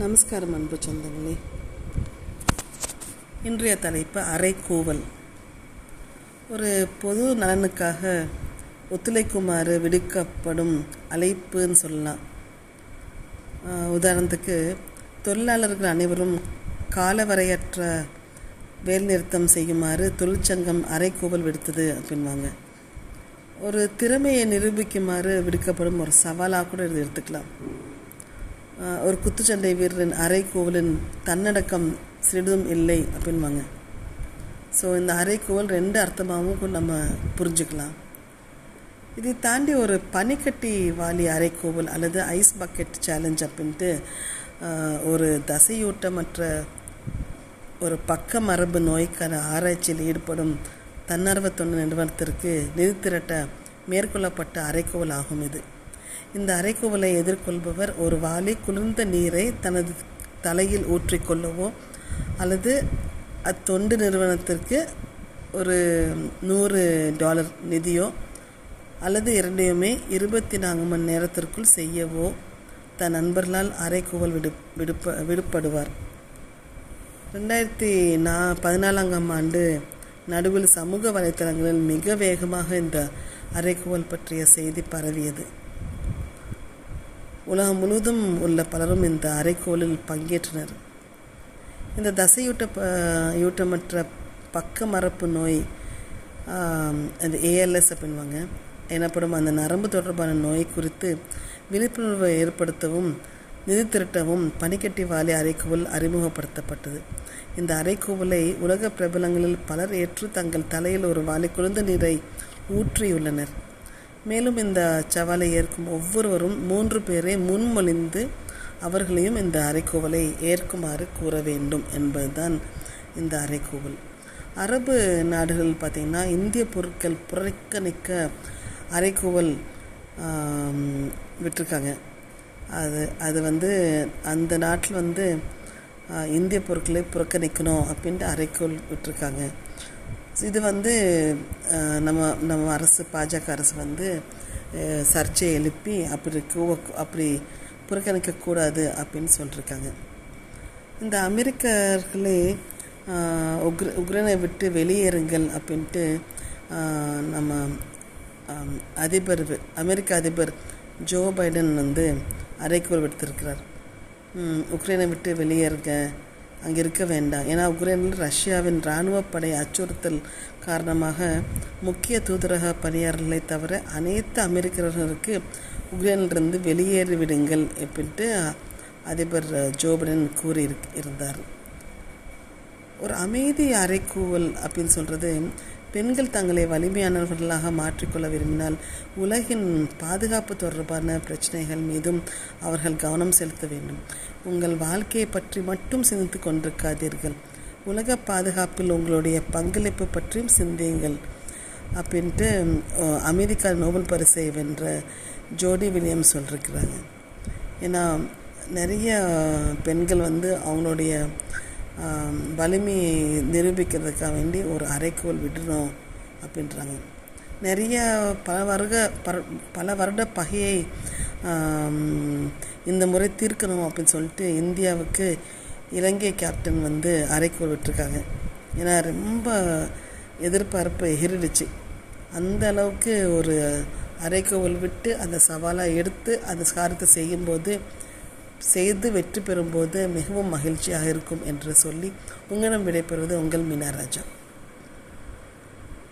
நமஸ்காரம் அன்பு சொந்தங்களே. இன்றைய தலைப்பு அரைக்கூவல் ஒரு பொது நலனுக்காக ஒத்துழைக்குமாறு விடுக்கப்படும் அழைப்புன்னு சொல்லலாம். உதாரணத்துக்கு தொழிலாளர்கள் அனைவரும் காலவரையற்ற வேலைநிறுத்தம் செய்யுமாறு தொழிற்சங்கம் அரைக்கூவல் விடுத்தது அப்படின்வாங்க. ஒரு திறமையை நிரூபிக்குமாறு விடுக்கப்படும் ஒரு சவாலாக கூட இது எடுத்துக்கலாம். ஒரு குத்துச்சண்டை வீரரின் அரைக்கோவலின் தன்னடக்கம் சிறிதும் இல்லை அப்படின்வாங்க. ஸோ இந்த அரைக்கோவல் ரெண்டு அர்த்தமாகவும் நம்ம புரிஞ்சுக்கலாம். இதை தாண்டி ஒரு பனிக்கட்டி வாலி அரைக்கோவல் அல்லது ஐஸ் பக்கெட் சேலஞ்ச் அப்படின்ட்டு ஒரு தசையூட்டமற்ற ஒரு பக்க மரபு நோய்க்கான ஆராய்ச்சியில் ஈடுபடும் தன்னார்வ தொண்டு நிறுவனத்திற்கு நிதி திரட்ட மேற்கொள்ளப்பட்ட அரைக்கோவல் ஆகும் இது. இந்த அரைக்குவலை எதிர்கொள்பவர் ஒரு வாளி குளிர்ந்த நீரை தனது தலையில் ஊற்றிக்கொள்ளவோ அல்லது அத்தொண்டு நிறுவனத்திற்கு ஒரு நூறு டாலர் நிதியோ அல்லது இரண்டையுமே இருபத்தி நான்கு மணி நேரத்திற்குள் செய்யவோ தன் நண்பர்களால் அரைக்குவல் விடு விடுப்ப விடுபடுவார். ரெண்டாயிரத்தி நா பதினாலாங்காம் ஆண்டு நடுவில் சமூக வலைத்தளங்களில் மிக வேகமாக இந்த அரைக்குவல் பற்றிய செய்தி பரவியது. உலகம் முழுவதும் உள்ள பலரும் இந்த அரைக்கோளில் பங்கேற்றனர். இந்த தசையூட்ட ப யூட்டமற்ற பக்க மரப்பு நோய் அந்த ஏஎல்எஸ் அப்படின்வாங்க. எனப்படும் அந்த நரம்பு தொடர்பான நோய் குறித்து விழிப்புணர்வை ஏற்படுத்தவும் நிதி திரட்டவும் பனிக்கட்டி வாலி அரைக்கூவல் அறிமுகப்படுத்தப்பட்டது. இந்த அரைக்கோவலை உலக பிரபலங்களில் பலர் ஏற்று தங்கள் தலையில் ஒரு வாலி குளிர்ந்த நீரை ஊற்றியுள்ளனர். மேலும் இந்த சவாலை ஏற்கும் ஒவ்வொருவரும் மூன்று பேரை முன்மொழிந்து அவர்களையும் இந்த அறைக்கூவலை ஏற்குமாறு கூற வேண்டும் என்பதுதான் இந்த அறைக்கூவல். அரபு நாடுகள் பார்த்திங்கன்னா இந்திய பொருட்கள் புறக்கணிக்க அரைக்கூவல் விட்டுருக்காங்க. அது அது வந்து அந்த நாட்டில் வந்து இந்திய பொருட்களை புறக்கணிக்கணும் அப்படின்ட்டு அரைக்கோள் விட்டுருக்காங்க. இது வந்து நம்ம நம்ம அரசு பாஜக அரசு வந்து சர்ச்சையை எழுப்பி அப்படி அப்படி புறக்கணிக்கக்கூடாது அப்படின்னு சொல்லியிருக்காங்க இந்த அமெரிக்கர்களே உக்ர உக்ரைனை விட்டு வெளியேறுங்கள் அப்படின்ட்டு நம்ம அதிபர் அமெரிக்க அதிபர் ஜோ பைடன் வந்து அரைக்கூல் விடுத்திருக்கிறார். உக்ரைனை விட்டு வெளியேறுங்க அங்கே இருக்க வேண்டாம். ஏன்னா உக்ரைனில் ரஷ்யாவின் இராணுவப்படை படை அச்சுறுத்தல் காரணமாக முக்கிய தூதரக பணியாளர்களை தவிர அனைத்து அமெரிக்கர்களுக்கு உக்ரைனிலிருந்து வெளியேறி விடுங்கள் அப்படின்ட்டு அதிபர் ஜோ பைடன் கூறி இருந்தார். ஒரு அமைதி அறைக்கூவல் அப்படின்னு சொல்கிறது பெண்கள் தங்களை வலிமையானவர்களாக மாற்றிக்கொள்ள விரும்பினால் உலகின் பாதுகாப்பு தொடர்பான பிரச்சனைகள் மீதும் அவர்கள் கவனம் செலுத்த வேண்டும். உங்கள் வாழ்க்கையை பற்றி மட்டும் சிந்தித்து கொண்டிருக்காதீர்கள். உலக பாதுகாப்பில் உங்களுடைய பங்களிப்பு பற்றியும் சிந்தியுங்கள். அப்படின்ட்டு அமெரிக்கா நோபல் பரிசை வென்ற ஜோடி வில்லியம்ஸ் சொல்லியிருக்கிறாங்க ஏன்னா நிறைய பெண்கள் வந்து அவங்களுடைய வலிமையை நிரூபிக்கிறதுக்காக வேண்டி ஒரு அரைக்கோல் விடணும் அப்படின்றாங்க. நிறைய பல வருட பல வருட பகையை இந்த முறை தீர்க்கணும் அப்படின்னு சொல்லிட்டு இந்தியாவுக்கு இலங்கை கேப்டன் வந்து அரைக்கோல் விட்டுருக்காங்க. ஏன்னா ரொம்ப எதிர்பார்ப்பு எகிரிடுச்சு. அந்த அளவுக்கு ஒரு அரைக்கோவல் விட்டு அந்த சவாலாக எடுத்து அந்த காரியத்தை செய்யும்போது செய்து வெற்றி பெறும்போது மிகவும் மகிழ்ச்சியாக இருக்கும் என்று சொல்லி உங்களிடம் விடைபெறுவது உங்கள் மீனாராஜா